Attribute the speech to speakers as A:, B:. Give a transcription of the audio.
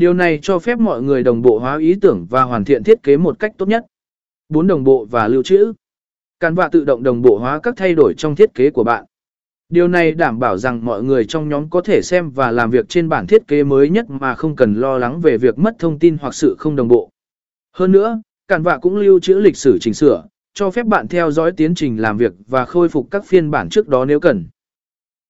A: Điều này cho phép mọi người đồng bộ hóa ý tưởng và hoàn thiện thiết kế một cách tốt nhất. 4. Đồng bộ và lưu trữ. Canva tự động đồng bộ hóa các thay đổi trong thiết kế của bạn. Điều này đảm bảo rằng mọi người trong nhóm có thể xem và làm việc trên bản thiết kế mới nhất mà không cần lo lắng về việc mất thông tin hoặc sự không đồng bộ. Hơn nữa, Canva cũng lưu trữ lịch sử chỉnh sửa, cho phép bạn theo dõi tiến trình làm việc và khôi phục các phiên bản trước đó nếu cần.